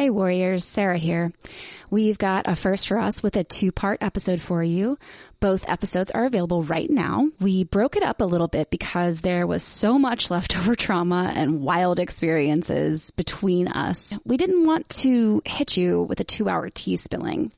Hey Warriors, Sarah here. We've got a first for us with a two part episode for you. Both episodes are available right now. We broke it up a little bit because there was so much leftover trauma and wild experiences between us. We didn't want to hit you with a two hour tea spilling.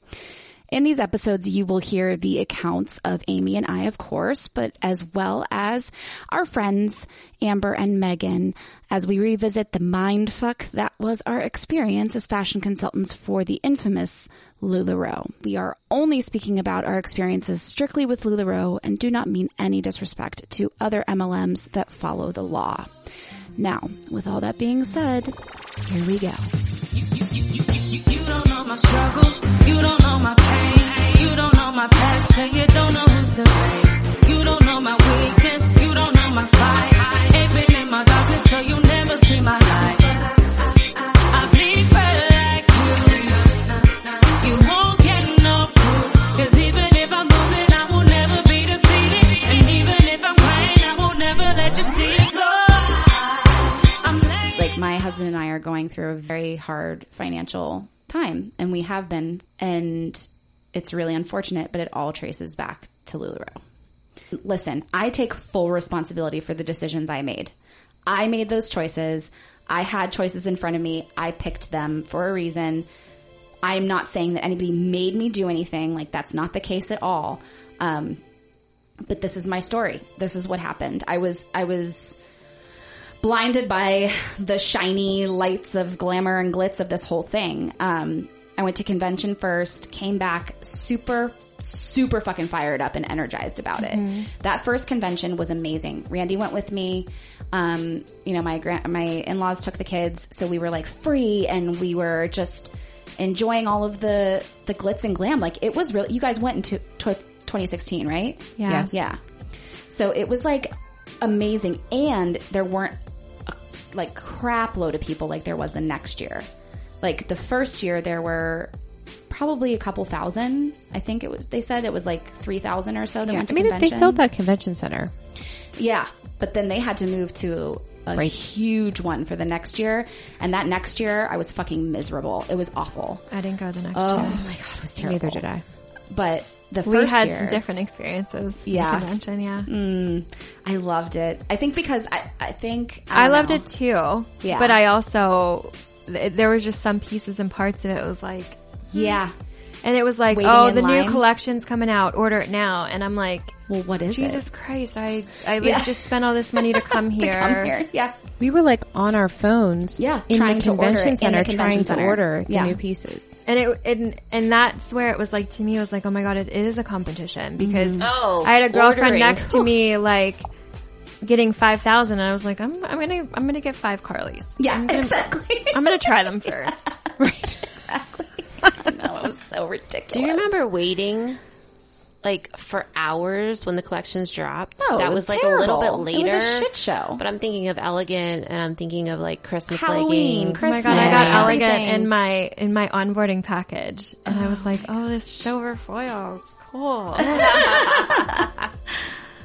In these episodes, you will hear the accounts of Amy and I, of course, but as well as our friends, Amber and Megan, as we revisit the mindfuck that was our experience as fashion consultants for the infamous LuLaRoe. We are only speaking about our experiences strictly with LuLaRoe and do not mean any disrespect to other MLMs that follow the law. Now, with all that being said, here we go. You don't know my struggle. You don't know my pain. You don't know my past. So you don't know who's to blame. You don't know my weakness. You don't know my fight. Been in my darkness, so you never see my light. My husband and I are going through a very hard financial time and we have been and it's really unfortunate but it all traces back to LuLaRoe. Listen, I take full responsibility for the decisions I made. I made those choices. I had choices in front of me. I picked them for a reason. I'm not saying that anybody made me do anything. Like that's not the case at all. Um, but this is my story. This is what happened. I was, I was blinded by the shiny lights of glamour and glitz of this whole thing. Um, I went to convention first, came back super, super fucking fired up and energized about it. That first convention was amazing. Randy went with me. Um, you know, my grand, my in-laws took the kids, so we were like free and we were just enjoying all of the, the glitz and glam. Like it was really, you guys went into tw 2016, right? Yeah. Yes. Yeah. So it was like amazing. And there weren't like crap load of people like there was the next year. Like the first year there were probably a couple thousand. I think it was, they said it was like 3,000 or so that Yeah. went I mean, if convention. they filled that convention center. Yeah, but then they had to move to a Right. huge one for the next year, and that next year I was fucking miserable. It was awful. I didn't go the next Oh year. Oh my god, it was terrible. Neither did I. But the We had year, some different experiences. Yeah. convention. Yeah. Mm, I loved it. I think because I, I think I, I loved know. it too. Yeah. But I also, th- there was just some pieces and parts of it. It was like, hmm. Yeah. And it was like, oh, the line. new collection's coming out. Order it now. And I'm like, Well, what is it? Jesus it? Christ! I I like, Yeah. just spent all this money to come To here. come here. Yeah. We were like on our phones, Yeah, in trying the to order convention in center, the convention trying center. to order the Yeah. new pieces. And it and and that's where it was like to me. It was like, oh my god, it, it is a competition because mm-hmm. Oh, I had a girlfriend ordering. next to me like getting five thousand, and I was like, I'm I'm gonna I'm gonna get five Carlys. Yeah, I'm gonna, exactly. I'm gonna try them first. Right. No, it was so ridiculous. Do you remember waiting like for hours when the collections dropped? No, that it was, was like a little bit terrible. It was later. a shit show. But I'm thinking of elegant and I'm thinking of like Christmas Halloween, leggings. Oh my god, I got elegant everything. in my in my onboarding package, and I was oh like, oh, this silver foil, cool.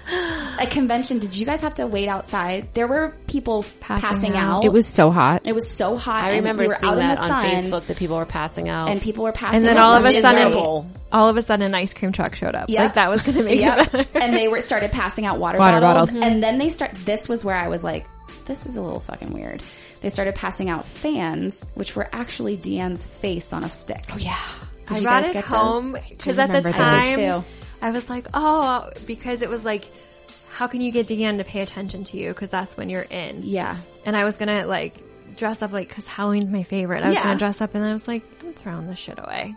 At convention, did you guys have to wait outside? There were people passing, Passing out. out. It was so hot. It was so hot. I remember we were seeing out in that the on sun, Facebook that people were passing out. and people were passing. Out. And then out all of a sudden, miserable. all of a sudden, an ice cream truck showed up. Yep. Like that was gonna make it better. and they were started passing out water, Water bottles, bottles. and then they start. This was where I was like, "This is a little fucking weird." They started passing out fans, which were actually Deanne's face on a stick. Oh yeah, did I you brought guys it get home because at the remember that. I did time too. I was like, oh, because it was like, how can you get Deanne to pay attention to you? Because that's when you're in. Yeah, And I was gonna like dress up like because Halloween's my favorite. I was Yeah. gonna dress up and I was like, I'm throwing this shit away.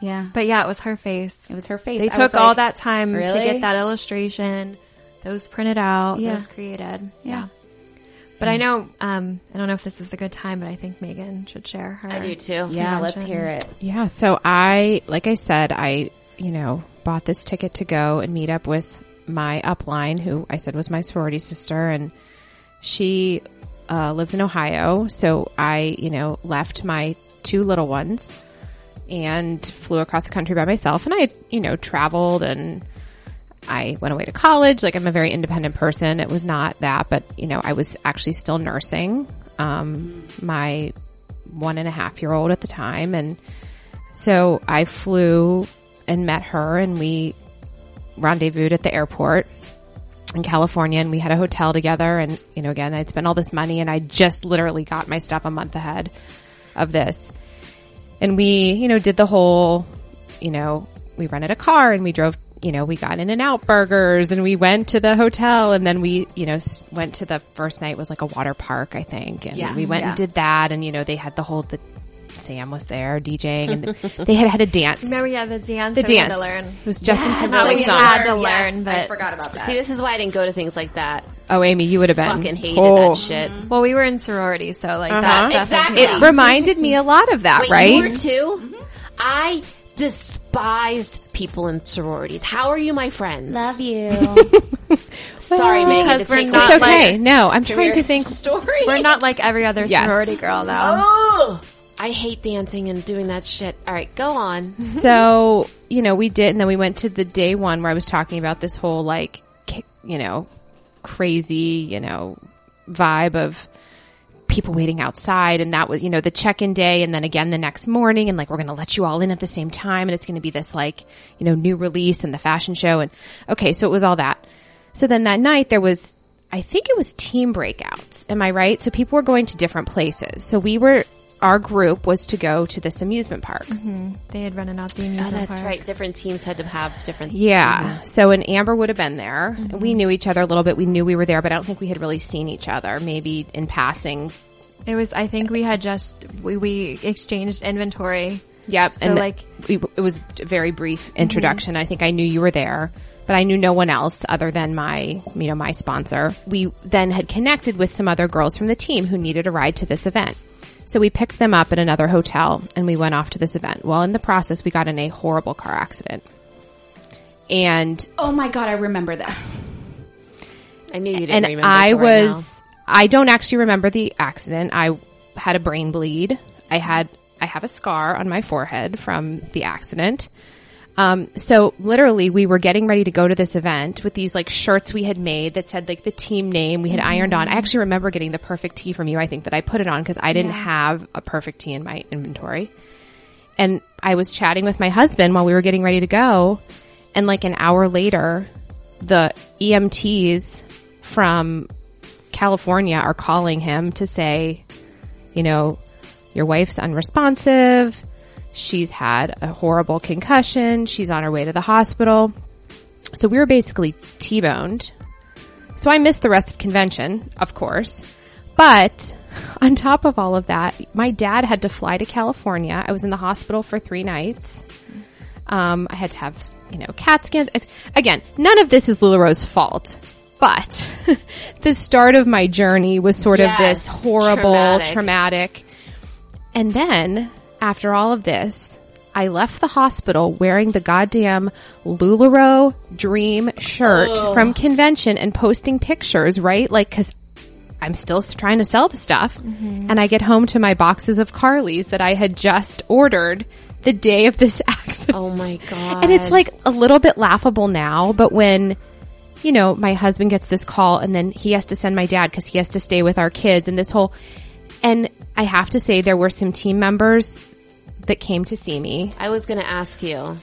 yeah. But yeah, it was her face. It was her face. They I took was all that time to get that illustration, those printed out, Yeah. those created. Yeah. But I know, um, I don't know if this is a good time, but I think Megan should share her. I do too. Yeah, let's hear it. Yeah. So I, like I said, I, you know, bought this ticket to go and meet up with my upline, who I said was my sorority sister, and she uh, lives in Ohio. So I, you know, left my two little ones and flew across the country by myself. And I, you know, traveled and I went away to college. Like I'm a very independent person. It was not that, but you know, I was actually still nursing. Um, my one and a half year old at the time. And so I flew and met her and we rendezvoused at the airport in California and we had a hotel together. And, you know, again, I'd spent all this money and I just literally got my stuff a month ahead of this. And we, you know, did the whole, you know, we rented a car and we drove, you know, we got in and out burgers and we went to the hotel and then we, you know, went to the first night was like a water park, I think. And Yeah. we went Yeah. and did that. And, you know, they had the whole, the, Sam was there DJing and the, they had had a dance. Remember, yeah, the dance. the that had dance. to learn. It was Justin Not Timberlake's we song. had to Yes, learn, I but forgot about that. See, this is why I didn't go to things like that. Oh, Amy, you would have been. Fucking hated Oh. that shit. Mm-hmm. well, we were in sorority, so like Uh-huh. that stuff. Exactly. It reminded me a lot of that, Wait, right? you were mm-hmm. too? Mm-hmm. I despised people in sororities. How are you, my friends? Love you. Sorry, Megan, to because we're take it's okay. like- no, I'm trying to think. story. We're not like every other Yes. sorority girl, though. Oh, I hate dancing and doing that shit. All right, go on. So, you know, we did, and then we went to the day one where I was talking about this whole like, you know, crazy, you know, vibe of people waiting outside. And that was, you know, the check in day. And then again the next morning. And like, we're going to let you all in at the same time. And it's going to be this like, you know, new release and the fashion show. And okay, so it was all that. So then that night there was, I think it was team breakouts. Am I right? So people were going to different places. So we were, our group was to go to this amusement park. Mm-hmm. They had rented out the Oh, amusement that's park. right. Different teams had to have different. Yeah. So and Amber would have been there. Mm-hmm. We knew each other a little bit. We knew we were there, but I don't think we had really seen each other. Maybe in passing. It was. I think we had just we, we exchanged inventory. Yep. and like- we, it was a very brief mm-hmm. introduction. I think I knew you were there, but I knew no one else other than my, you know, my sponsor. We then had connected with some other girls from the team who needed a ride to this event. So we picked them up at another hotel and we went off to this event. Well, in the process, we got in a horrible car accident. And oh my god, I remember this. I knew you didn't and remember. I till right was I don't actually remember the accident. I had a brain bleed. I had I have a scar on my forehead from the accident. Um, so literally we were getting ready to go to this event with these like shirts we had made that said like the team name we had ironed on. I actually remember getting the perfect tee from you. I think that I put it on because I didn't have a perfect tee in my inventory. And I was chatting with my husband while we were getting ready to go. And like an hour later, the EMTs from California are calling him to say, you know, your wife's unresponsive. She's had a horrible concussion. She's on her way to the hospital. So we were basically T-boned. So I missed the rest of convention, of course. But on top of all of that, my dad had to fly to California. I was in the hospital for three nights. Um, I had to have, you know, CAT scans. Again, none of this is LuLaRoe's fault. But the start of my journey was sort of this horrible, traumatic. traumatic. And then after all of this, I left the hospital wearing the goddamn LuLaRoe dream shirt oh. from convention and posting pictures, right? Like, cause I'm still trying to sell the stuff. Mm-hmm. And I get home to my boxes of Carly's that I had just ordered the day of this accident. Oh my god! And it's like a little bit laughable now, but when, you know, my husband gets this call and then he has to send my dad because he has to stay with our kids and this whole, and I have to say there were some team members that came to see me. I was going to ask you.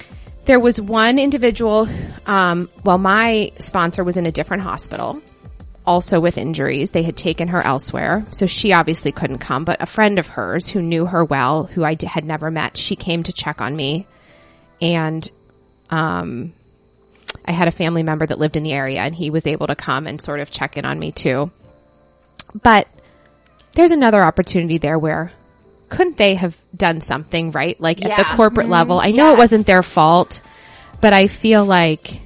There was one individual, um, well, my sponsor was in a different hospital, also with injuries. They had taken her elsewhere. So she obviously couldn't come, but a friend of hers who knew her well, who I d- had never met, she came to check on me. And, um, I had a family member that lived in the area and he was able to come and sort of check in on me too. But there's another opportunity there where couldn't they have done something right? Like at the Yeah. corporate level. I know it wasn't their fault, but I feel like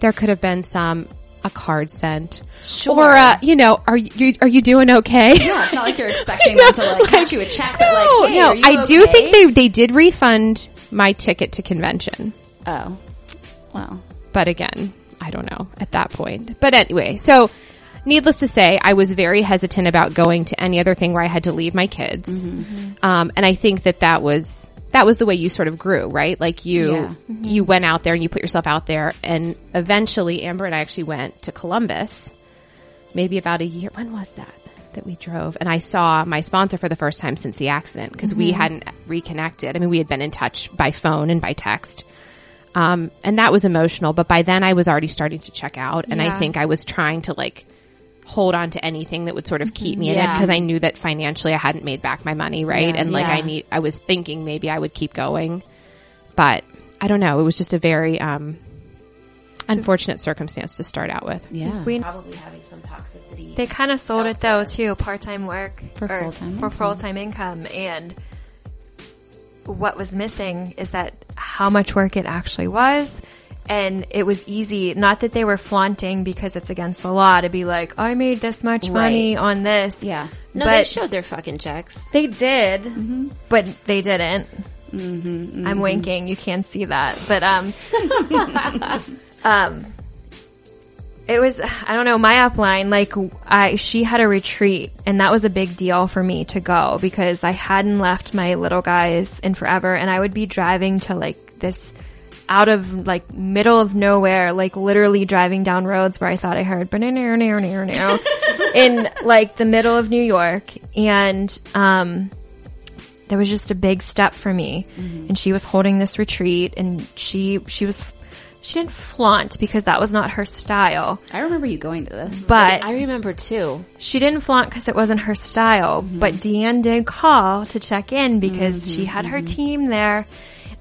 there could have been some a card sent Sure. or uh, you know, are you are you doing okay? Yeah, it's not like you're expecting them to like cut you a check, but like, no, hey, no. I do think they they did refund my ticket to convention. Oh, well, But again, I don't know at that point. But anyway, so needless to say, I was very hesitant about going to any other thing where I had to leave my kids. Um, and I think that that was, that was the way you sort of grew, right? Like you, Yeah. you went out there and you put yourself out there and eventually Amber and I actually went to Columbus maybe about a year. When was that? that we drove and I saw my sponsor for the first time since the accident because we hadn't reconnected. I mean, we had been in touch by phone and by text. Um, and that was emotional, but by then I was already starting to check out and I think I was trying to like hold on to anything that would sort of keep me in it because I knew that financially I hadn't made back my money, right? Yeah. and like I need, I was thinking maybe I would keep going, but I don't know. It was just a very, um, unfortunate circumstance to start out with. Yeah. We- Probably having some toxicity. They kind of sold it though too, part time work For or full-time for full time income, and what was missing is that how much work it actually was. And it was easy, not that they were flaunting because it's against the law to be like, I made this much money on this. Yeah. no, but they showed their fucking checks. They did, Mm-hmm. but they didn't. I'm winking. You can't see that, but um, um, it was I don't know my upline. Like I, she had a retreat, and that was a big deal for me to go because I hadn't left my little guys in forever, and I would be driving to like this out of like middle of nowhere, like literally driving down roads where I thought I heard in like the middle of New York, and um there was just a big step for me. Mm-hmm. And she was holding this retreat and she she was she didn't flaunt because that was not her style. I remember you going to this. but I remember too. she didn't flaunt because it wasn't her style. But mm-hmm. deanne did call to check in because she mm-hmm. had her team there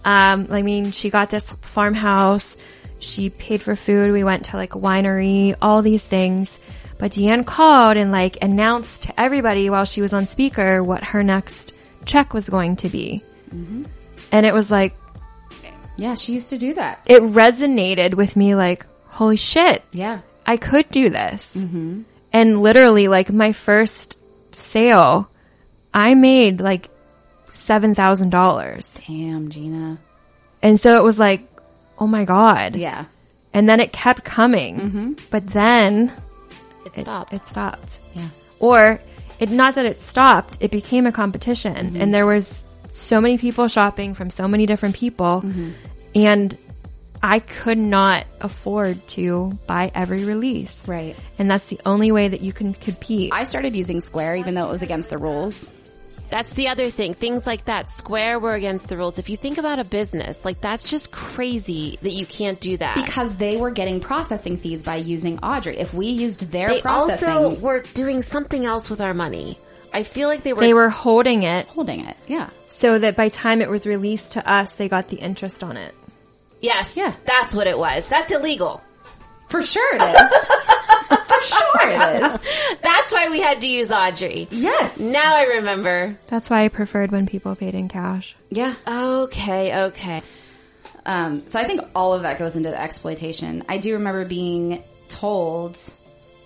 um, i mean she got this farmhouse. She paid for food. We went to like a winery all these things. But deanne called and like announced to everybody while she was on speaker what her next check was going to be. And it was like Yeah, she used to do that. it resonated with me like holy shit. Yeah. I could do this. And literally, like my first sale, I made like $7,000. Damn, Gina. And so it was like, oh my God. Yeah. And then it kept coming. Mm-hmm. But then It stopped. it stopped. Yeah. Or it, not that it stopped, it became a competition mm-hmm. and there was so many people shopping from so many different people mm-hmm. and I could not afford to buy every release. Right. And that's the only way that you can compete. I started using Square even though it was against the rules. That's the other thing. Things like that. Square were against the rules. If you think about a business, like that's just crazy that you can't do that. Because they were getting processing fees by using Audrey. If we used their processing fees. they processing, also were doing something else with our money. I feel like they were. they were holding it holding it. Yeah. so that by time it was released to us, they got the interest on it. yes, yeah. That's what it was. That's illegal. For sure it is. For sure it is. That's why we had to use Audrey. Yes. Now I remember. That's why I preferred when people paid in cash. Yeah. Okay, okay. Um, so I think all of that goes into the exploitation. I do remember being told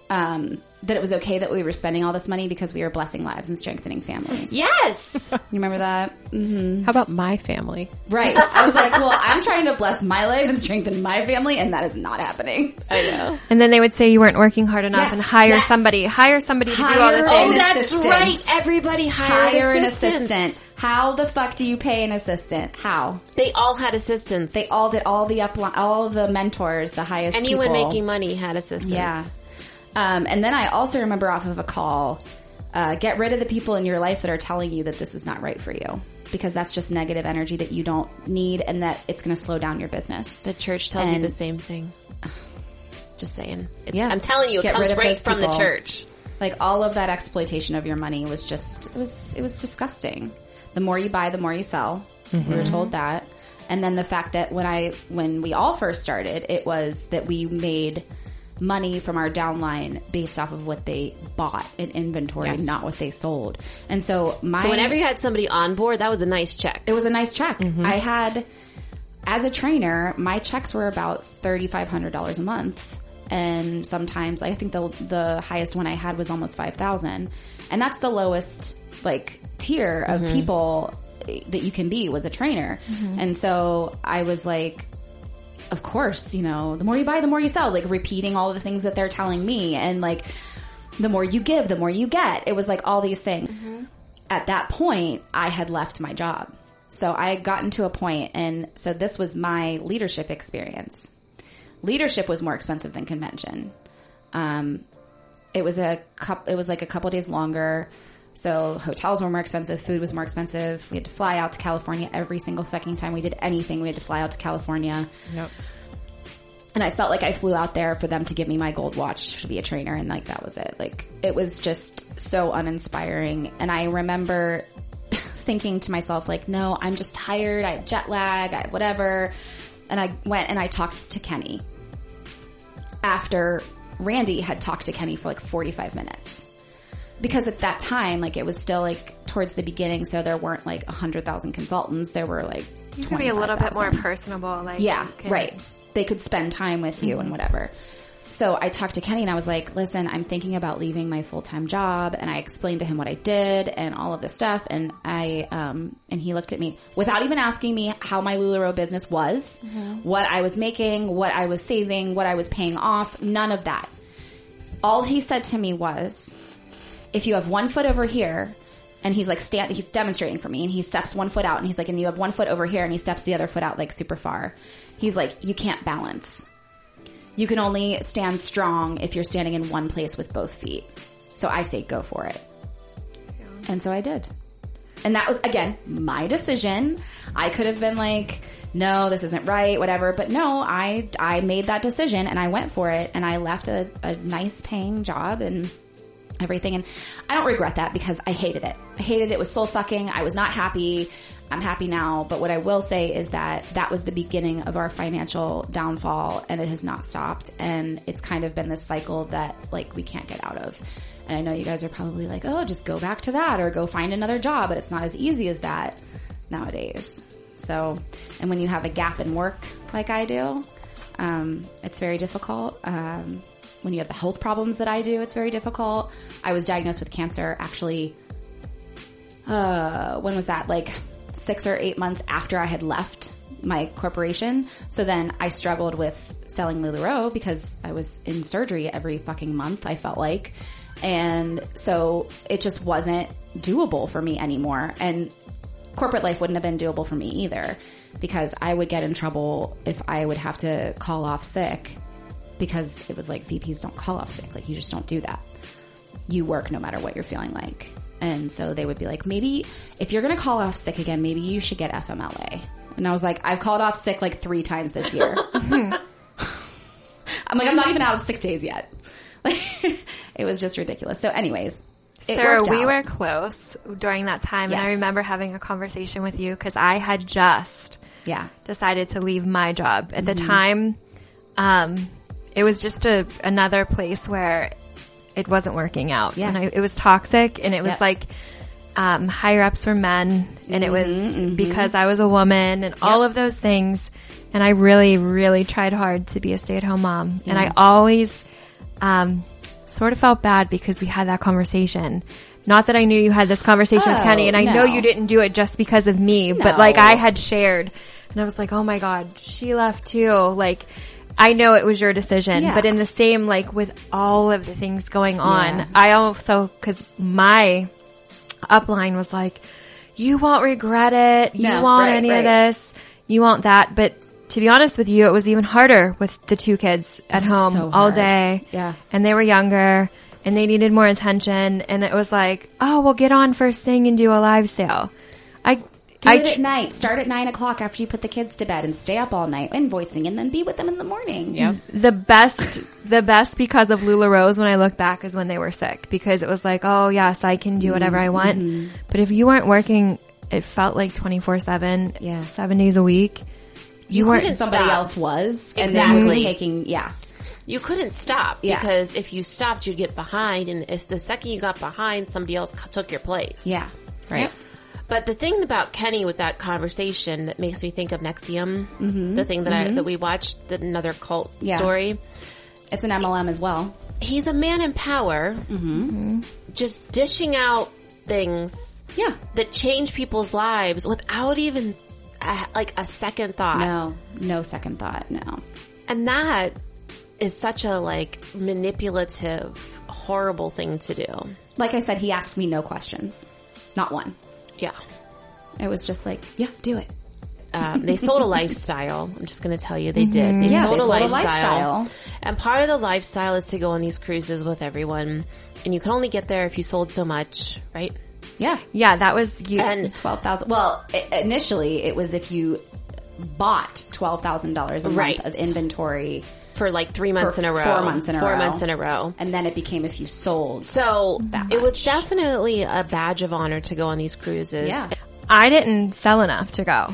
um, that it was okay that we were spending all this money because we were blessing lives and strengthening families. Yes. You remember that? Mm-hmm. How about my family? Right. I was like, well, I'm trying to bless my life and strengthen my family, and that is not happening. I know. And then they would say you weren't working hard enough Yes, and hire yes. somebody, hire somebody to do all Hire the things. Oh, that's assistant. right. Everybody hired Hire an assistant. How the fuck do you pay an assistant? How? They all had assistants. They all did all the upline, all the mentors, the highest Anyone people. making money had assistants. Yeah. Um, and then I also remember off of a call, uh, get rid of the people in your life that are telling you that this is not right for you. Because that's just negative energy that you don't need and that it's going to slow down your business. The church tells you the same thing. Just saying. It- Yeah. I'm telling you, it Get comes right from the church. Like all of that exploitation of your money was just, it was, it was disgusting. The more you buy, the more you sell. We were told that. And then the fact that when I, when we all first started, it was that we made money from our downline based off of what they bought in inventory, Yes. not what they sold. And so my, So whenever you had somebody on board, that was a nice check. it was a nice check. Mm-hmm. I had, as a trainer, my checks were about thirty five hundred dollars a month, and sometimes I think the the highest one I had was almost five thousand, and that's the lowest like tier of mm-hmm. people that you can be was a trainer, mm-hmm. and so I was like. Of course, you know, the more you buy, the more you sell, like repeating all the things that they're telling me. And like, the more you give, the more you get. It was like all these things at that point, I had left my job. So I had gotten to a point, and so this was my leadership experience. Leadership was more expensive than convention. Um, it was a couple, it was like a couple days longer. So hotels were more expensive, food was more expensive. We had to fly out to California every single fucking time we did anything. We had to fly out to California. Nope. And I felt like I flew out there for them to give me my gold watch to be a trainer and like that was it. Like it was just so uninspiring. And I remember thinking to myself like, no, I'm just tired. I have jet lag, I have whatever. And I went and I talked to Kenny after Randy had talked to Kenny for like 45 minutes. Because at that time, like it was still like towards the beginning, so there weren't like a 100,000 consultants. There were like You could be a little bit more personable. Like Yeah, right. They could spend time with you and whatever. So I talked to Kenny and I was like, listen, I'm thinking about leaving my full-time job. And I explained to him what I did and all of this stuff. And I, um, and he looked at me without even asking me how my LuLaRoe business was, what I was making, what I was saving, what I was paying off, none of that. All he said to me was, if you have one foot over here and he's like stand he's demonstrating for me and he steps one foot out and he's like and you have one foot over here and he steps the other foot out like super far. He's like you can't balance. You can only stand strong if you're standing in one place with both feet. So i say go for it. And so i did. And that was again my decision. I could have been like no this isn't right whatever. But no i i made that decision and i went for it and i left a, a nice paying job and everything. And I don't regret that because I hated it. I hated it. It was soul sucking. I was not happy. I'm happy now. But what I will say is that that was the beginning of our financial downfall and it has not stopped. And it's kind of been this cycle that like we can't get out of. And I know you guys are probably like, oh, just go back to that or go find another job. But it's not as easy as that nowadays. So, and when you have a gap in work like I do, um, it's very difficult. Um, when you have the health problems that I do, it's very difficult. I was diagnosed with cancer actually, uh, when was that? Like six or eight months after I had left my corporation. So then I struggled with selling LuLaRoe because I was in surgery every fucking month, I felt like. And so it just wasn't doable for me anymore. And corporate life wouldn't have been doable for me either because I would get in trouble if I would have to call off sick because it was like VPs don't call off sick. Like you just don't do that. You work no matter what you're feeling like. And so they would be like, maybe if you're going to call off sick again, maybe you should get FMLA. And I was like, I've called off sick like three times this year. I'm like, I'm not even out of sick days yet. it was just ridiculous. So anyways, Sarah, we out. were close during that time, and I remember having a conversation with you because I had just yeah. decided to leave my job. At the Mm-hmm. time, um, it was just a another place where it wasn't working out, Yeah. and I, it was toxic, and it was Yep. like um, higher ups were men, and it was Mm-hmm, because I was a woman, and all of those things. And I really, really tried hard to be a stay at home mom, and I always um, sort of felt bad because we had that conversation. Not that I knew you had this conversation with Oh, Kenny, and I know you didn't do it just because of me, but like I had shared, and I was like, oh my god, she left too. Like, I know it was your decision, Yeah. but in the same, like with all of the things going on, Yeah. I also, cause my upline was like, you won't regret it. You No, want right, any of this. You want that. But to be honest with you, it was even harder with the two kids at home so all day. Yeah. And they were younger and they needed more attention. And it was like, oh, well, get on first thing and do a live sale. I, Do I, it at tr- night. Start at nine o'clock after you put the kids to bed and stay up all night invoicing and then be with them in the morning. Yep. the best, the best because of LuLaRoe when I look back is when they were sick because it was like, oh yes, I can do whatever I want. Mm-hmm. But if you weren't working, it felt like 24 seven, Yeah. seven days a week. You, weren't, couldn't Somebody Stop. else was, and then we were Exactly. taking, yeah. You couldn't stop Yeah. because if you stopped, you'd get behind, and if the second you got behind, somebody else took your place. Yeah. Right. But the thing about Kenny with that conversation that makes me think of NXIVM, mm-hmm. the thing that I mm-hmm. that we watched, the, another cult Mm-hmm. Yeah. story. It's an MLM as well. He's a man in power, mm-hmm. just dishing out things Yeah. that change people's lives without even a, like a second thought. No, no second thought. No. And that is such a like manipulative, horrible thing to do. Like I said, he asked me no questions. Not one. Yeah. It was just like, yeah, do it. Um, they sold a lifestyle. I'm just going to tell you they did. They Mm-hmm. Yeah, sold, they a, sold a lifestyle. lifestyle. And part of the lifestyle is to go on these cruises with everyone. And you can only get there if you sold so much, right? Yeah. Yeah, that was you. And Twelve thousand. Well, i initially it was if you bought twelve thousand dollars a Right. month of inventory, for like three months For in a row. four months in a Four row. months in a row. and then it became if you sold. So That it was definitely a badge of honor to go on these cruises. Yeah. I didn't sell enough to go.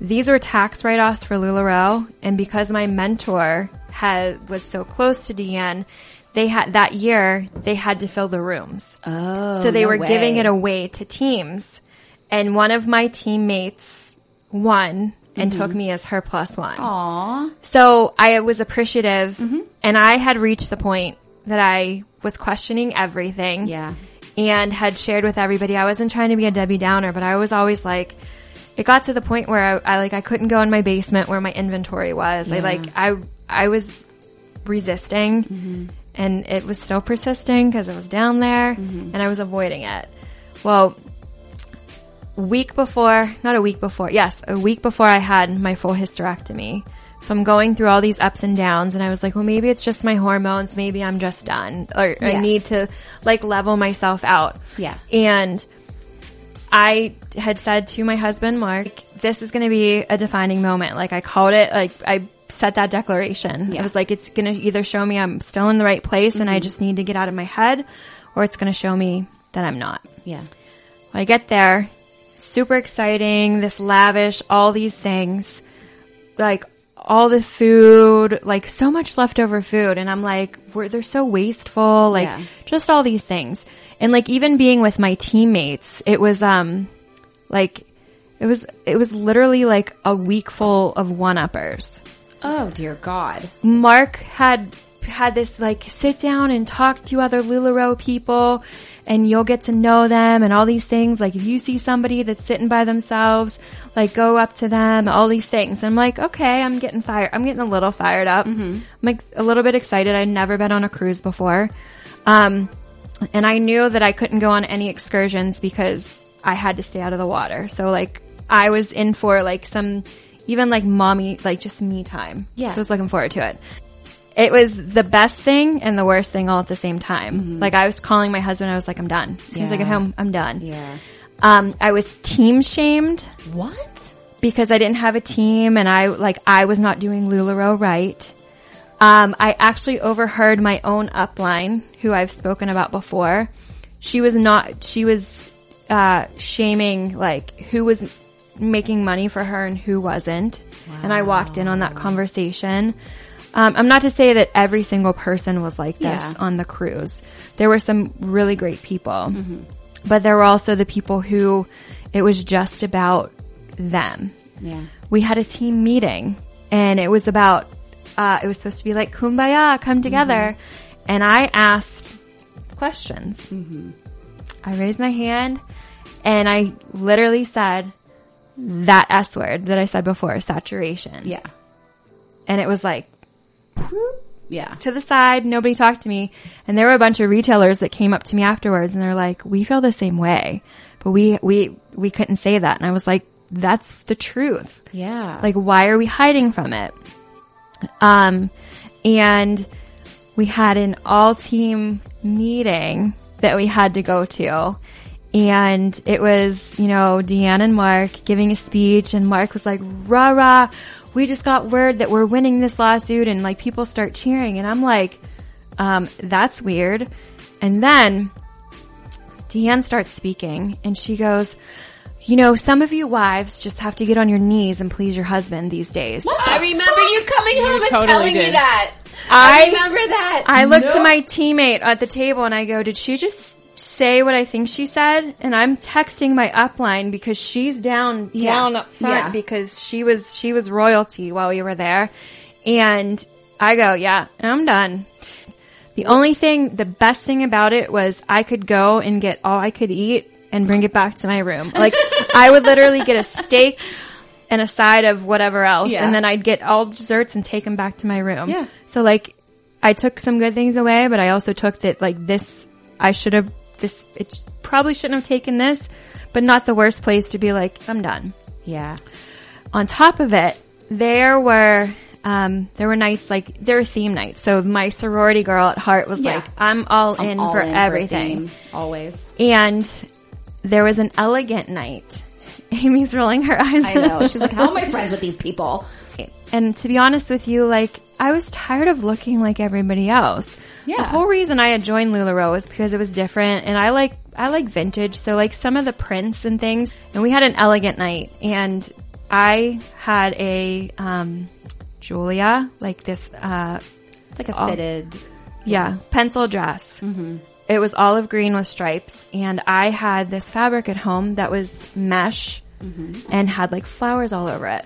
These were tax write-offs for LuLaRoe, and because my mentor had was so close to Deanne, they had that year they had to fill the rooms. Oh, so they no were giving it away to teams, and one of my teammates won and took mm-hmm. me as her plus one. Aw. So I was appreciative, mm-hmm. and I had reached the point that I was questioning everything Yeah. and had shared with everybody. I wasn't trying to be a Debbie Downer, but I was always like, it got to the point where I, I like I couldn't go in my basement where my inventory was. I like I I was resisting, mm-hmm. and it was still persisting because it was down there, and I was avoiding it. Well, week before, not a week before, yes, a week before I had my full hysterectomy. So I'm going through all these ups and downs and I was like, well, maybe it's just my hormones. Maybe I'm just done or I need to like level myself out. Yeah. And I had said to my husband, Mark, this is going to be a defining moment. Like I called it, like I set that declaration. Yeah. I was like, it's going to either show me I'm still in the right place and I mm-hmm. just need to get out of my head or it's going to show me that I'm not. Yeah. I get there, super exciting, this lavish, all these things, like all the food, like so much leftover food. And I'm like, we're, they're so wasteful, like Yeah. just all these things. And like even being with my teammates, it was, um, like, it was, it was literally like a week full of one-uppers. Oh dear God. Mark had had this like sit down and talk to other LuLaRoe people and you'll get to know them and all these things. Like if you see somebody that's sitting by themselves, like go up to them, all these things. And I'm like, okay, I'm getting fired. I'm getting a little fired up. I'm like a little bit excited. I'd never been on a cruise before. Um, and I knew that I couldn't go on any excursions because I had to stay out of the water. So like I was in for like some even like mommy like just me time. Yeah. So I was looking forward to it. It was the best thing and the worst thing all at the same time. Like I was calling my husband, I was like, I'm done. As soon as I get home, I'm done. Yeah. Um, I was team shamed What? because I didn't have a team and I like I was not doing LuLaRoe right. Um, I actually overheard my own upline, who I've spoken about before. She was not. She was uh, shaming like who was making money for her and who wasn't. And I walked in on that conversation. Um, I'm not to say that every single person was like this Yeah. on the cruise. There were some really great people, but there were also the people who it was just about them Yeah. we had a team meeting and it was about uh, it was supposed to be like kumbaya come together and i asked questions i raised my hand and i literally said that s word that i said before saturation Yeah. and it was like Yeah. to the side nobody talked to me and there were a bunch of retailers that came up to me afterwards and they're like we feel the same way but we we we couldn't say that and i was like that's the truth Yeah. like, why are we hiding from it? Um, and we had an all team meeting that we had to go to. And it was, you know, Deanne and Mark giving a speech and Mark was like, rah rah, we just got word that we're winning this lawsuit and like people start cheering. And I'm like, um, that's weird. And then Deanne starts speaking and she goes, you know, some of you wives just have to get on your knees and please your husband these days. I remember you coming home and totally telling me that. I- I remember that. I looked to my teammate at the table and I go, did she just say what I think she said? And I'm texting my upline because she's down, Yeah. down up front Yeah. because she was, she was royalty while we were there. And I go, yeah, I'm done. The only thing, the best thing about it was I could go and get all I could eat and bring it back to my room. Like I would literally get a steak and a side of whatever else, Yeah. and then I'd get all desserts and take them back to my room. Yeah. So like, I took some good things away, but I also took that like this. I should have this. It probably shouldn't have taken this, but not the worst place to be like I'm done. Yeah. on top of it, there were um, there were nights like there were theme nights. So my sorority girl at heart was Yeah. like, I'm all I'm in all for in everything. theme, always. and there was an elegant night. Amy's rolling her eyes. I know. She's like, how am I friends with these people? And to be honest with you, like I was tired of looking like everybody else. Yeah. The whole reason I had joined Lularoe was because it was different and I like I like vintage. So like some of the prints and things. And we had an elegant night and I had a um Julia, like this uh It's like a Oh. fitted. yeah, pencil dress. It was olive green with stripes, and I had this fabric at home that was mesh and had like flowers all over it.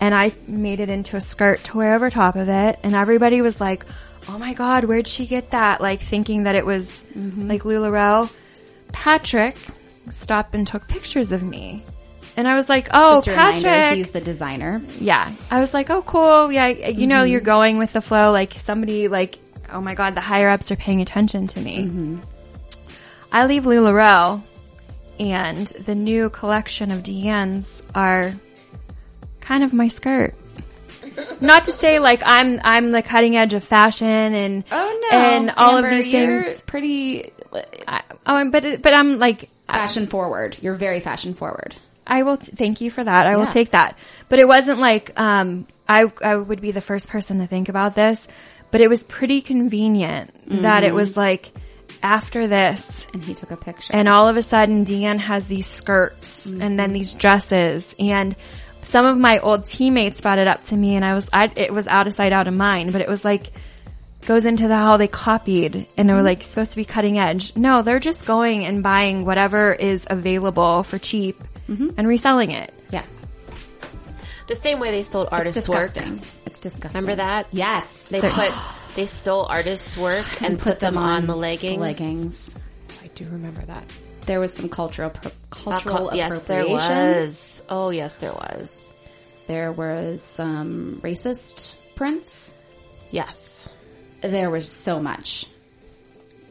And I made it into a skirt to wear over top of it, and everybody was like, "Oh my god, where'd she get that?" Like thinking that it was mm-hmm. like Lularoe. Patrick stopped and took pictures of me. And I was like, "Oh, a reminder, Patrick, he's the designer. yeah. I was like, oh, cool. Yeah. You know, mm-hmm. you're going with the flow. Like somebody like, oh my God, the higher ups are paying attention to me. Mm-hmm. I leave LuLaRoe and the new collection of Deanne's are kind of my skirt. Not to say like I'm, I'm the cutting edge of fashion and, Oh no! and all Amber, of these things. pretty I, oh, but, but I'm like, fashion forward. You're very fashion forward. I will t- thank you for that. I will take that. But it wasn't like um I I would be the first person to think about this, but it was pretty convenient that it was like after this And he took a picture. and all of a sudden Deanne has these skirts and then these dresses and some of my old teammates brought it up to me and I was I it was out of sight out of mind, but it was like goes into the how they copied and they were like supposed to be cutting edge. No, they're just going and buying whatever is available for cheap mm-hmm. and reselling it. yeah, The same way they stole it's artists' work. disgusting. It's disgusting. Remember that? Yes, They put they stole artists' work and, put, them, on, the leggings. leggings. I do remember that. There was some cultural pro- Uh, cultural yes, there appropriation. was. Oh, yes, there was. There was some racist prints. Yes. There was so much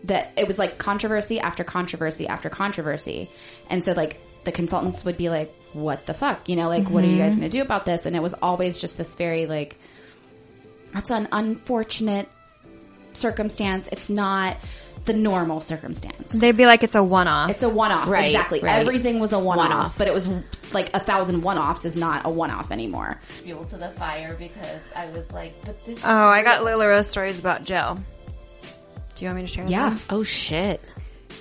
that it was like controversy after controversy after controversy. And so like the consultants would be like, what the fuck? You know, like, what are you guys Mm-hmm. going to do about this? And it was always just this very like, that's an unfortunate circumstance. It's not the normal circumstance. They'd be like, it's a one-off. It's a one-off. Right, exactly. right. Everything was a one-off, One-off. but it was like a thousand one-offs is not a one-off anymore. Fuel to the fire because I was like, but this. oh, I got LuLaRoe stories about Jill. Do you want me to share Yeah. them? Oh shit.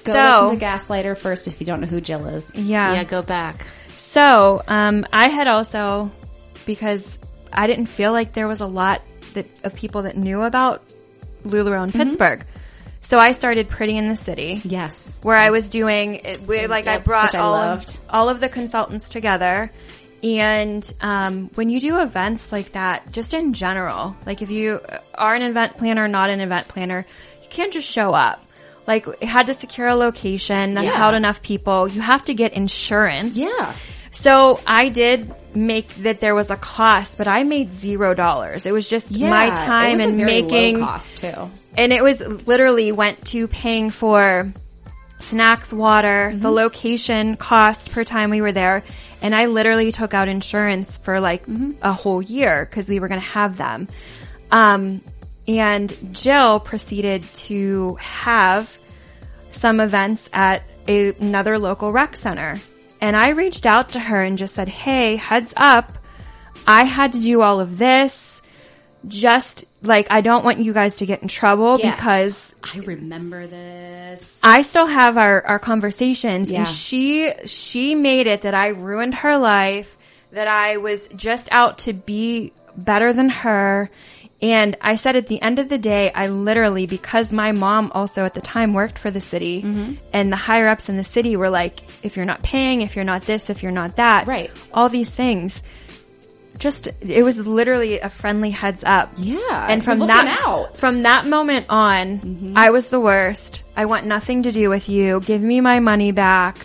Go So- listen to Gaslighter first if you don't know who Jill is. Yeah. Yeah, go back. So, um, I had also, because I didn't feel like there was a lot that, of people that knew about LuLaRoe in Pittsburgh. So I started Pretty in the City. Yes. where I was doing we, like I brought I all loved. of all of the consultants together. And um, when you do events like that, just in general, like if you are an event planner, not an event planner, you can't just show up. Like it had to secure a location that Yeah. held enough people. You have to get insurance. Yeah. So I did make that there was a cost, but I made zero dollars. It was just Yeah. my time and making cost too. and it was literally went to paying for snacks, water, the location cost per time we were there. And I literally took out insurance for like a whole year because we were going to have them. Um, and Jill proceeded to have some events at a, another local rec center. And I reached out to her and just said, Hey, heads up. I had to do all of this. Just like, I don't want you guys to get in trouble Yeah. because I remember this. I still have our, our conversations Yeah. and she, she made it that I ruined her life, that I was just out to be better than her. And I said at the end of the day, I literally, because my mom also at the time worked for the city Mm-hmm. and the higher ups in the city were like, if you're not paying, if you're not this, if you're not that, Right. all these things. Just, it was literally a friendly heads up. Yeah. And from that, out. from that moment on, I was the worst. I want nothing to do with you. Give me my money back.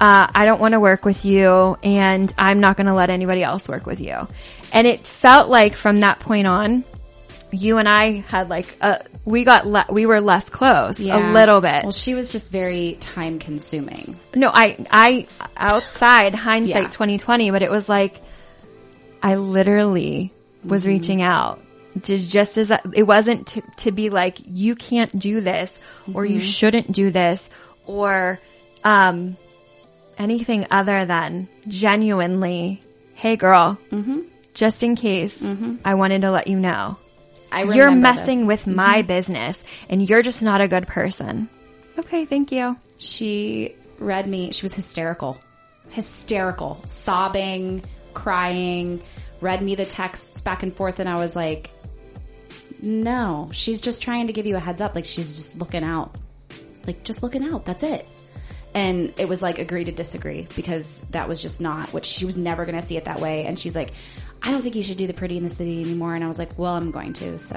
Uh, I don't want to work with you and I'm not going to let anybody else work with you. And it felt like from that point on, you and I had like a, we got, le- we were less close a little bit. Well, she was just very time consuming. No, I, I, outside hindsight Yeah. 2020, but it was like, I literally was mm-hmm. reaching out to just as it wasn't to, to be like, you can't do this or you mm-hmm. shouldn't do this or, um, anything other than genuinely, hey girl, mm-hmm. just in case I wanted to let you know I you're messing this. Mm-hmm. with my business and you're just not a good person. Okay, thank you. She read me. She was hysterical, hysterical, sobbing, crying. Read me the texts back and forth, and I was like, "No, she's just trying to give you a heads up. Like she's just looking out, like just looking out. That's it." And it was like agree to disagree because that was just not what she was never going to see it that way. And she's like, "I don't think you should do the pretty in the city anymore." And I was like, "Well, I'm going to." So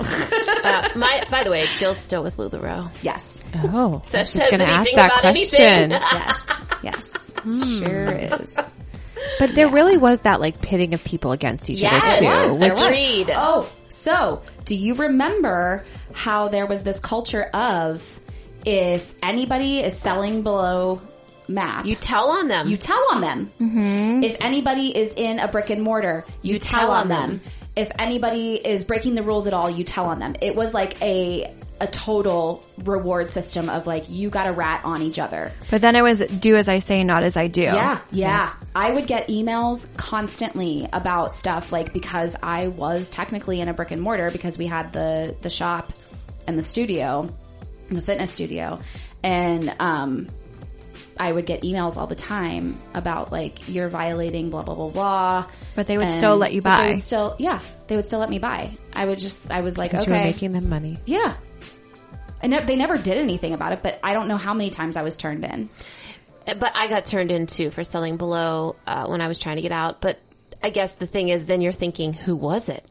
Uh, my, by the way, Jill's still with LuLaRoe. yes, Oh, I was just going to ask that question. yes, yes, Hmm. sure is. But there really was that like pitting of people against each Yes, other too. there which- was. Oh, so do you remember how there was this culture of if anybody is selling below MAP, You tell on them. you tell on them. If anybody is in a brick and mortar, you, tell, on them. If anybody is breaking the rules at all, you tell on them. It was like a a total reward system of like you got a rat on each other. But then it was do as I say, not as I do. Yeah, yeah. I would get emails constantly about stuff like because I was technically in a brick and mortar because we had the the shop and the studio, the fitness studio, and um, I would get emails all the time about like you're violating blah blah blah blah. But they would And- still let you but They buy. would still, yeah, they would still let me buy. I would just, I was like, Because you were okay, making them money. yeah. And ne- they never did anything about it, but I don't know how many times I was turned in. but I got turned into for selling below uh, when I was trying to get out. But I guess the thing is, then you're thinking, who was it?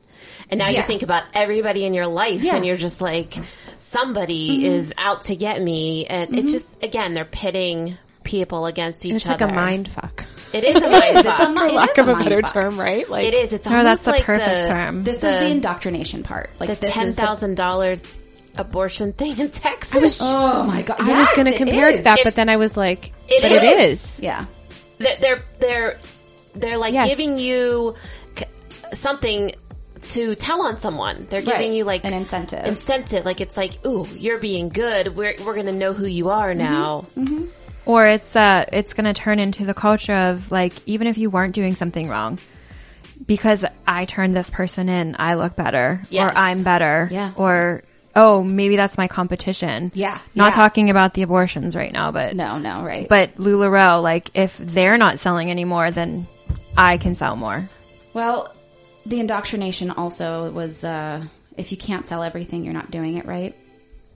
And now you think about everybody in your life, Yeah. and you're just like, somebody is out to get me, and it's just again they're pitting people against each And it's other. like a mind fuck. It is a mind fuck. It's a fuck. mi- it Lack is a of a mind better fuck. term, right? Like It is. It's No, almost that's the like perfect the, term. This the, is the indoctrination part. Like the this ten is the- thousand dollar abortion thing in Texas. Oh my god! I was going to Yes, it compare to that, but then I was like, It but it is. is. Yeah, they're they're they're, they're like Yes. giving you something to tell on someone. They're giving Right. you like An incentive. Incentive, like it's like, ooh, you're being good. We're we're gonna know who you are now. Mm-hmm. Mm-hmm. Or it's uh it's gonna turn into the culture of like even if you weren't doing something wrong, because I turned this person in, I look better. Yes. Or I'm better. Yeah. Or oh, maybe that's my competition. Yeah. Not Yeah. talking about the abortions right now, but no, no, right? but LuLaRoe, like if they're not selling anymore, then I can sell more. well, the indoctrination also was uh, if you can't sell everything, you're not doing it right.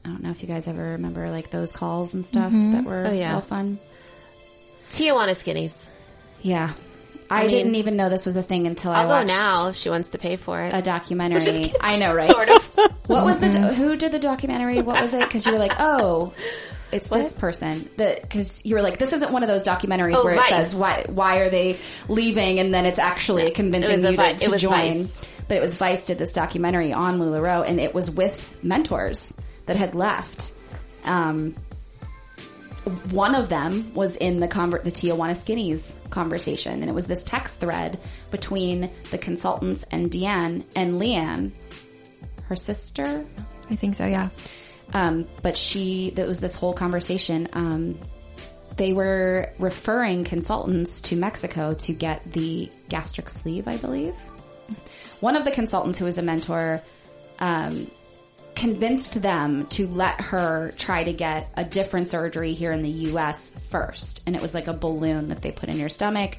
I don't know if you guys ever remember like those calls and stuff mm-hmm. that were Oh, yeah. all fun. Tijuana skinnies. Yeah, I, mean- didn't even know this was a thing until I I'll go now if she wants to pay for it. a documentary. I know, right? sort of. What was the mm-hmm. who did the documentary? What was it? Because you were like, oh, it's this person. That because you were like, this isn't one of those documentaries Oh, where it Vice. says why why are they leaving, and then it's actually convincing It a you Vi- to, it join. Vice. But it was Vice did this documentary on LuLaRoe, and it was with mentors that had left. Um, one of them was in the conver- the Tijuana Skinnies conversation, and it was this text thread between the consultants and Deanne and Leanne, her sister. I think so, yeah. Um, but she, that was this whole conversation. Um, they were referring consultants to Mexico to get the gastric sleeve, I believe. One of the consultants who was a mentor, um, convinced them to let her try to get a different surgery here in the US first. And it was like a balloon that they put in your stomach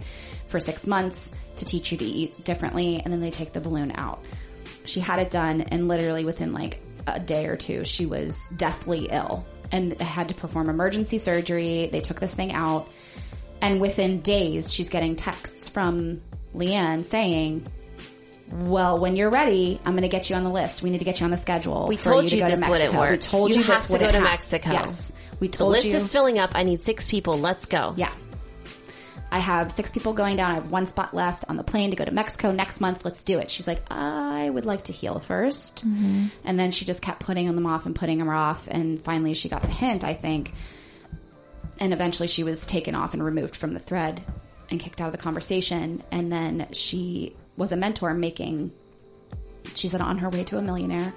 for six months to teach you to eat differently. And then they take the balloon out. She had it done and literally within like a day or two, she was deathly ill and had to perform emergency surgery. They took this thing out. And within days, she's getting texts from Leanne saying, well, when you're ready, I'm going to get you on the list. We need to get you on the schedule. We for told to you go to this wouldn't Mexico. We work. told You you, have this to wouldn't go to hap- Mexico. Yes, we told you The list you. is filling up. I need six people. Let's go. yeah, I have six people going down. I have one spot left on the plane to go to Mexico next month. Let's do it. She's like, I would like to heal 1st mm-hmm. and then she just kept putting them off and putting them off, and finally she got the hint. I think, and eventually she was taken off and removed from the thread. and kicked out of the conversation. And then she was a mentor making, she said on her way to a millionaire.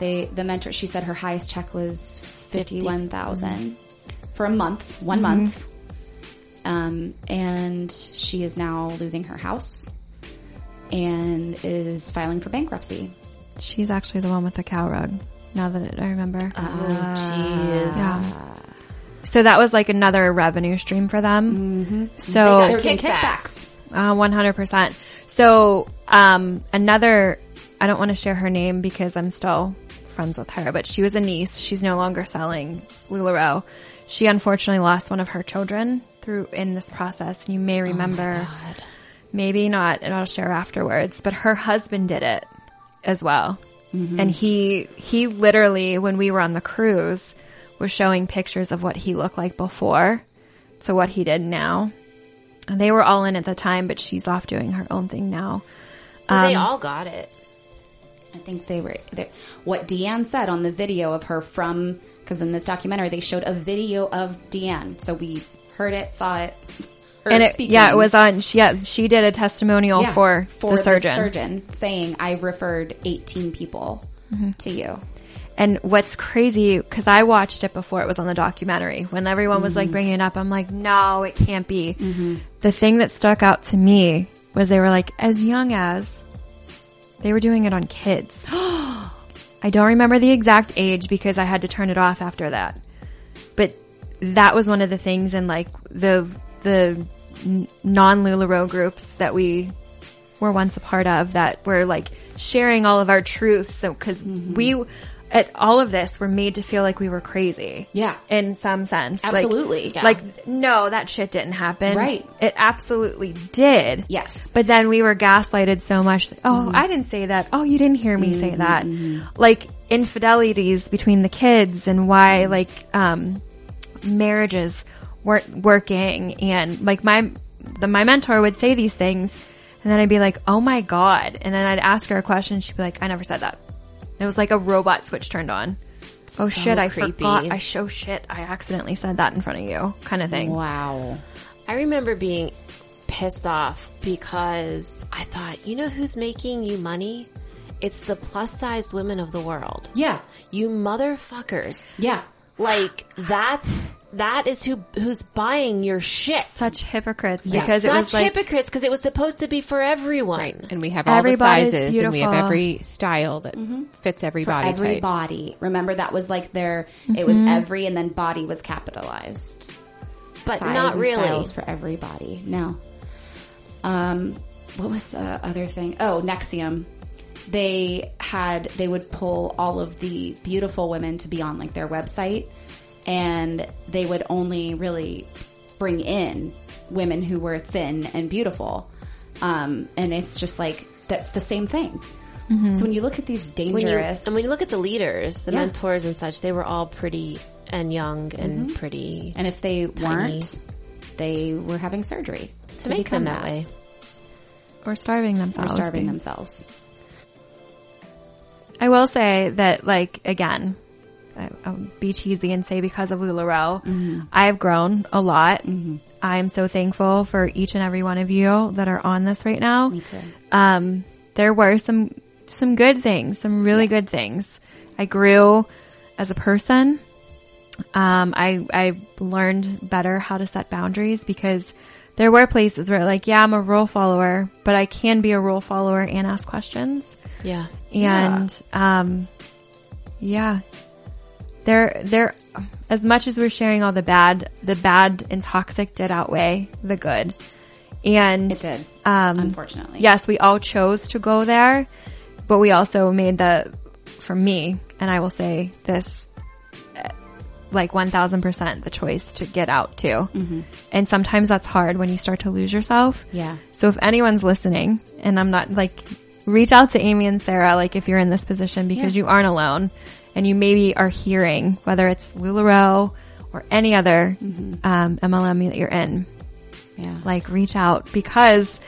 They, the mentor, she said her highest check was 51,000 for a month, one month. Um, and she is now losing her house and is filing for bankruptcy. She's actually the one with the cow rug. Now that I remember. Oh, jeez. yeah. So that was like another revenue stream for them. So They're getting Kickbacks. kickbacks. Uh, 100%. So, um, another, I don't want to share her name because I'm still friends with her, but she was a niece. She's no longer selling LuLaRoe. She unfortunately lost one of her children through in this process. And you may remember, maybe not, and I'll share afterwards, but her husband did it as well. And he, he literally, when we were on the cruise, was showing pictures of what he looked like before to what he did now. And they were all in at the time, but she's off doing her own thing now. Well, they all got it. I think they were what Deanne said on the video of her from because in this documentary they showed a video of Deanne, so we heard it, saw it, and it, speaking. yeah, it was on. She, yeah, she did a testimonial Yeah, for, the surgeon. surgeon saying I've referred 18 people Mm-hmm. to you. And what's crazy because I watched it before it was on the documentary. When everyone was Mm-hmm. like bringing it up, I'm like, no, it can't be. The thing that stuck out to me was they were like as young as they were doing it on kids. I don't remember the exact age because I had to turn it off after that. But that was one of the things in like the the non LuLaRoe groups that we were once a part of that were like sharing all of our truths. So because Mm-hmm. we at all of this were made to feel like we were crazy. Yeah. In some sense. Like- Absolutely. Yeah. Like, no, that shit didn't happen. Right. It absolutely did. Yes. But then we were gaslighted so much. Oh, mm-hmm. I didn't say that. Oh, you didn't hear me say mm-hmm, that. Mm-hmm. Like infidelities between the kids and why like, um, marriages weren't working and like my, the, my mentor would say these things and then I'd be like, oh my God. And then I'd ask her a question. She'd be like, I never said that. It was like a robot switch turned on. Oh shit, I creepy. forgot. I show shit. I accidentally said that in front of you kind of thing. Wow. I remember being pissed off because I thought, you know who's making you money? It's the plus size women of the world. Yeah. You motherfuckers. Yeah. Like that's that is who who's buying your shit. Such hypocrites Yes. because it Such was like hypocrites because it was supposed to be for everyone. And we have all Everybody's the sizes and we have every style that fits every For body every type. body. Remember that was like their, it was every and then body was capitalized. But Size not and really. styles for every body. No. Um, what was the other thing? Oh, NXIVM. They had, they would pull all of the beautiful women to be on like their website and they would only really bring in women who were thin and beautiful. Um, and it's just like, that's the same thing. So when you look at these When you, dangerous, and when you look at the leaders, the Yeah. mentors and such, they were all pretty and young and pretty and if they weren't, they were having surgery to make them become that way. or starving themselves. Or themselves. starving being- themselves. I will say that, like, again, I, I'll be cheesy and say because of LuLaRoe, I have grown a lot. I'm so thankful for each and every one of you that are on this right now. Me too. Um, there were some, some good things, some really good things. I grew as a person. Um, I, I learned better how to set boundaries because there were places where like, yeah, I'm a rule follower, but I can be a rule follower and ask questions. Yeah. And, um, yeah, there, there, as much as we're sharing all the bad, the bad and toxic did outweigh the good. And It did. Um, unfortunately. yes, we all chose to go there, but we also made the, for me, and I will say this, uh, like 1000% the choice to get out too. And sometimes that's hard when you start to lose yourself. Yeah. So if anyone's listening, and I'm not like, reach out to Amy and Sarah, like if you're in this position because you aren't alone and you maybe are hearing whether it's LuLaRoe or any other um, MLM that you're in, Yeah. like reach out because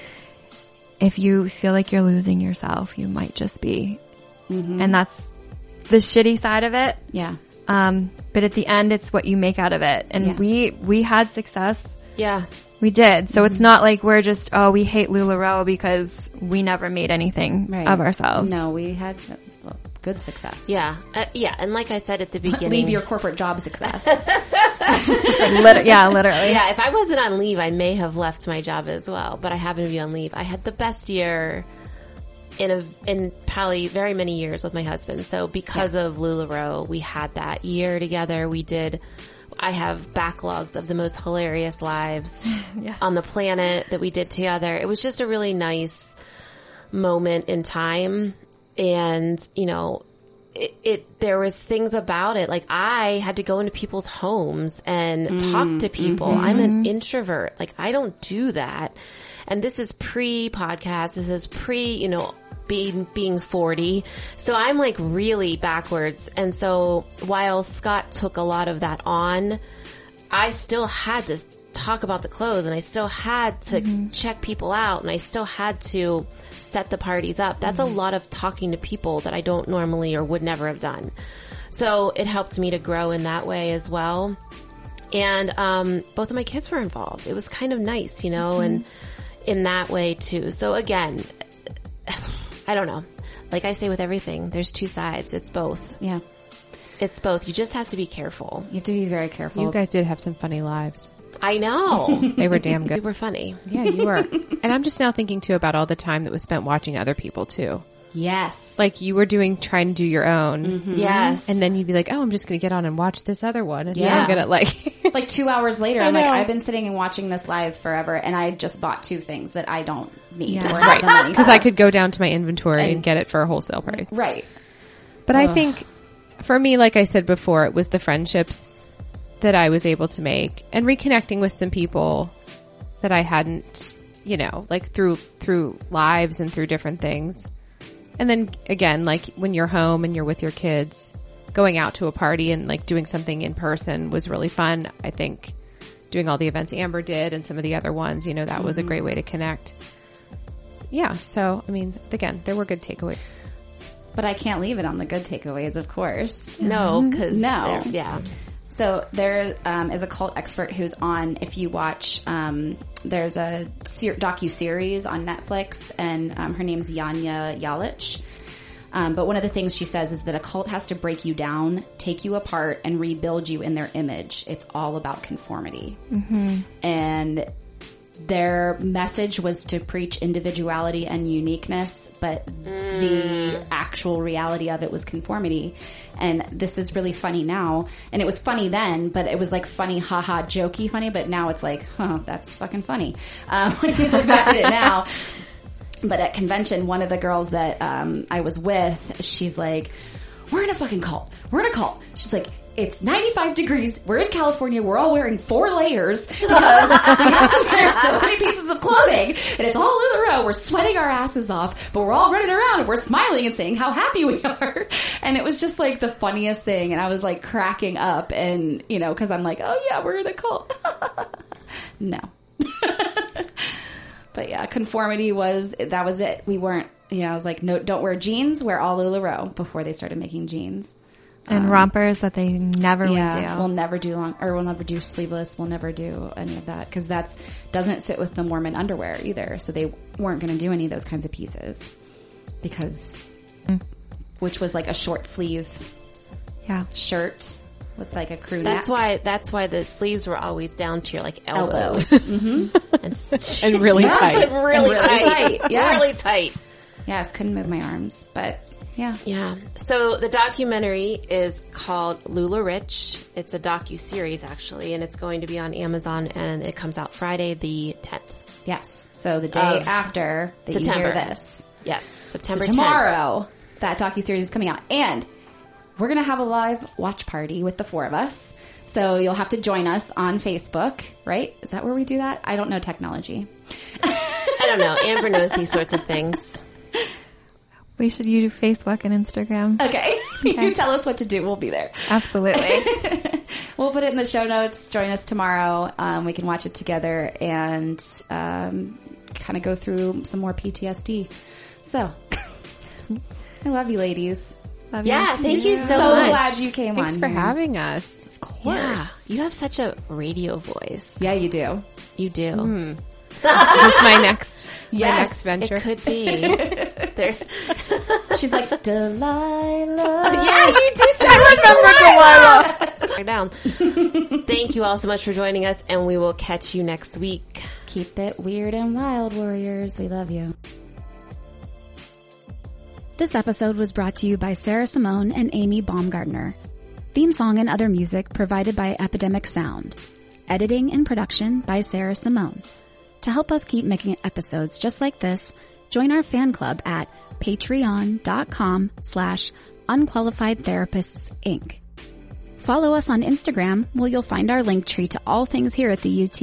if you feel like you're losing yourself, you might just be. And that's the shitty side of it. Yeah. Um, but at the end, it's what you make out of it. And Yeah. we, we had success Yeah. We did. So it's not like we're just, oh, we hate LuLaRoe because we never made anything Right. of ourselves. No, we had good success. Yeah. Uh, yeah. And like I said at the beginning. Leave your corporate job success. Lit- yeah, literally. Yeah, if I wasn't on leave, I may have left my job as well, but I happen to be on leave. I had the best year in a, in probably very many years with my husband. So because of LuLaRoe, we had that year together. We did, I have backlogs of the most hilarious lives on the planet that we did together. It was just a really nice moment in time. And, you know, it, it there was things about it like I had to go into people's homes and mm, talk to mm-hmm. people. I'm an mm-hmm. introvert. Like I don't do that. And this is pre podcast. This is pre, you know, being being 40. So I'm like really backwards. And so while Scott took a lot of that on, I still had to talk about the clothes and I still had to mm-hmm. check people out and I still had to set the parties up. That's a mm-hmm. lot of talking to people that I don't normally or would never have done. So it helped me to grow in that way as well. And um, both of my kids were involved. It was kind of nice, you know, and mm-hmm. in that way too. So again, I don't know. Like I say with everything, there's two sides. It's both. yeah. It's both. You just have to be careful. You have to be very careful. You guys did have some funny lives. I know. They were damn good. you good. were funny. Yeah, you were. and I'm just now thinking too about all the time that was spent watching other people too. Yes. Like you were doing, trying to do your own. Mm-hmm. Yes. And then you'd be like, oh, I'm just going to get on and watch this other one. And Yeah. yeah. I'm going to like, like two hours later, I'm like. I've been sitting and watching this live forever, and I just bought two things that I don't need Yeah. or have the money because. I could go down to my inventory and, And- get it for a wholesale price. right. But I think for me, like I said before, it was the friendships that I was able to make and reconnecting with some people that I hadn't, you know, like through, through lives and through different things. And then again, like when you're home and you're with your kids, going out to a party and like doing something in person was really fun. I think doing all the events Amber did and some of the other ones, you know, that was a mm-hmm. great way to connect. Yeah. So, I mean, again, there were good takeaways. But I can't leave it on the good takeaways, of course. no, because No. yeah. So there um, is a cult expert who's on. If you watch, um, there's a ser- docu series on Netflix, and um, her name's Janja Lalich. Um, but one of the things she says is that a cult has to break you down, take you apart, and rebuild you in their image. It's all about conformity, and their message was to preach individuality and uniqueness, but the actual reality of it was conformity. And this is really funny now. And it was funny then, but it was like funny, haha, jokey funny, but now it's like, huh, that's fucking funny. Um, when you look back at it now. But at convention, one of the girls that um, I was with, she's like, "We're in a fucking cult. We're in a cult." She's like, "It's 95 degrees. We're in California. We're all wearing four layers because we have to wear so many pieces of clothing, and it's all in a row. We're sweating our asses off, but we're all running around and we're smiling and saying how happy we are." And it was just like the funniest thing, and I was like cracking up, and you know, because I'm like, "Oh yeah, we're in a cult." no. But yeah, conformity was that was it. We weren't. You know, I was like, no, don't wear jeans. Wear all LuLaRoe before they started making jeans. And um, rompers that they never Yeah, would do. we'll never do long, or we'll never do sleeveless. We'll never do any of that because that's doesn't fit with the Mormon underwear either. So they weren't going to do any of those kinds of pieces because, mm. which was like a short sleeve yeah. shirt with like a crew That's neck. why. That's why the sleeves were always down to your like elbows, elbows. Mm-hmm. and, And really tight. really, really tight, tight, yes. really tight. yes, couldn't move my arms, but yeah. Yeah. So the documentary is called LuLaRich. It's a docu series actually, and it's going to be on Amazon, and it comes out Friday the tenth. Yes. So the day Of after that September. this, Yes, so September 10th. tomorrow, that docu series is coming out, and we're gonna have a live watch party with the four of us. So you'll have to join us on Facebook, right? Is that where we do that? I don't know technology. I don't know. Amber knows these sorts of things. We should use Facebook and Instagram. Okay, you tell us what to do. We'll be there. Absolutely. We'll put it in the show notes. Join us tomorrow. Um, we can watch it together and um, kind of go through some more PTSD. So, I love you, ladies. Love Yeah, you. thank you so, So much. glad you came Thanks on. for having us. Of course. You have such a radio voice. Yeah, you do. You do. Is this my next, my next venture? It could be. there, She's like, Delilah. yeah, you do. I remember Delilah. down. Thank you all so much for joining us, and we will catch you next week. Keep it weird and wild, warriors. We love you. This episode was brought to you by Sarah Simone and Amy Baumgartner. Theme song and other music provided by Epidemic Sound. Editing and production by Sarah Simone. To help us keep making episodes just like this, join our fan club at patreon.com slash unqualified therapists inc. Follow us on Instagram where you'll find our link tree to all things here at the UT.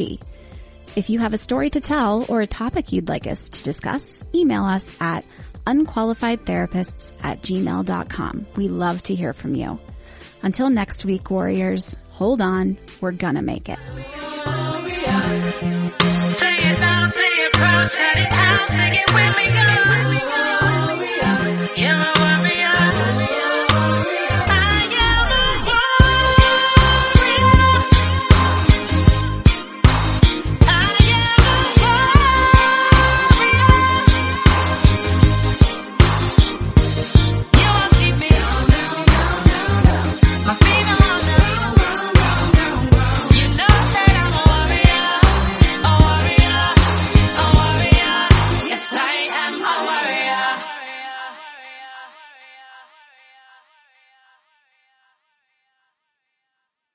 If you have a story to tell or a topic you'd like us to discuss, email us at unqualifiedtherapists at gmail.com. We love to hear from you. Until next week, warriors, hold on. We're gonna make it. Stop playing proud, shout it out, make it when we go.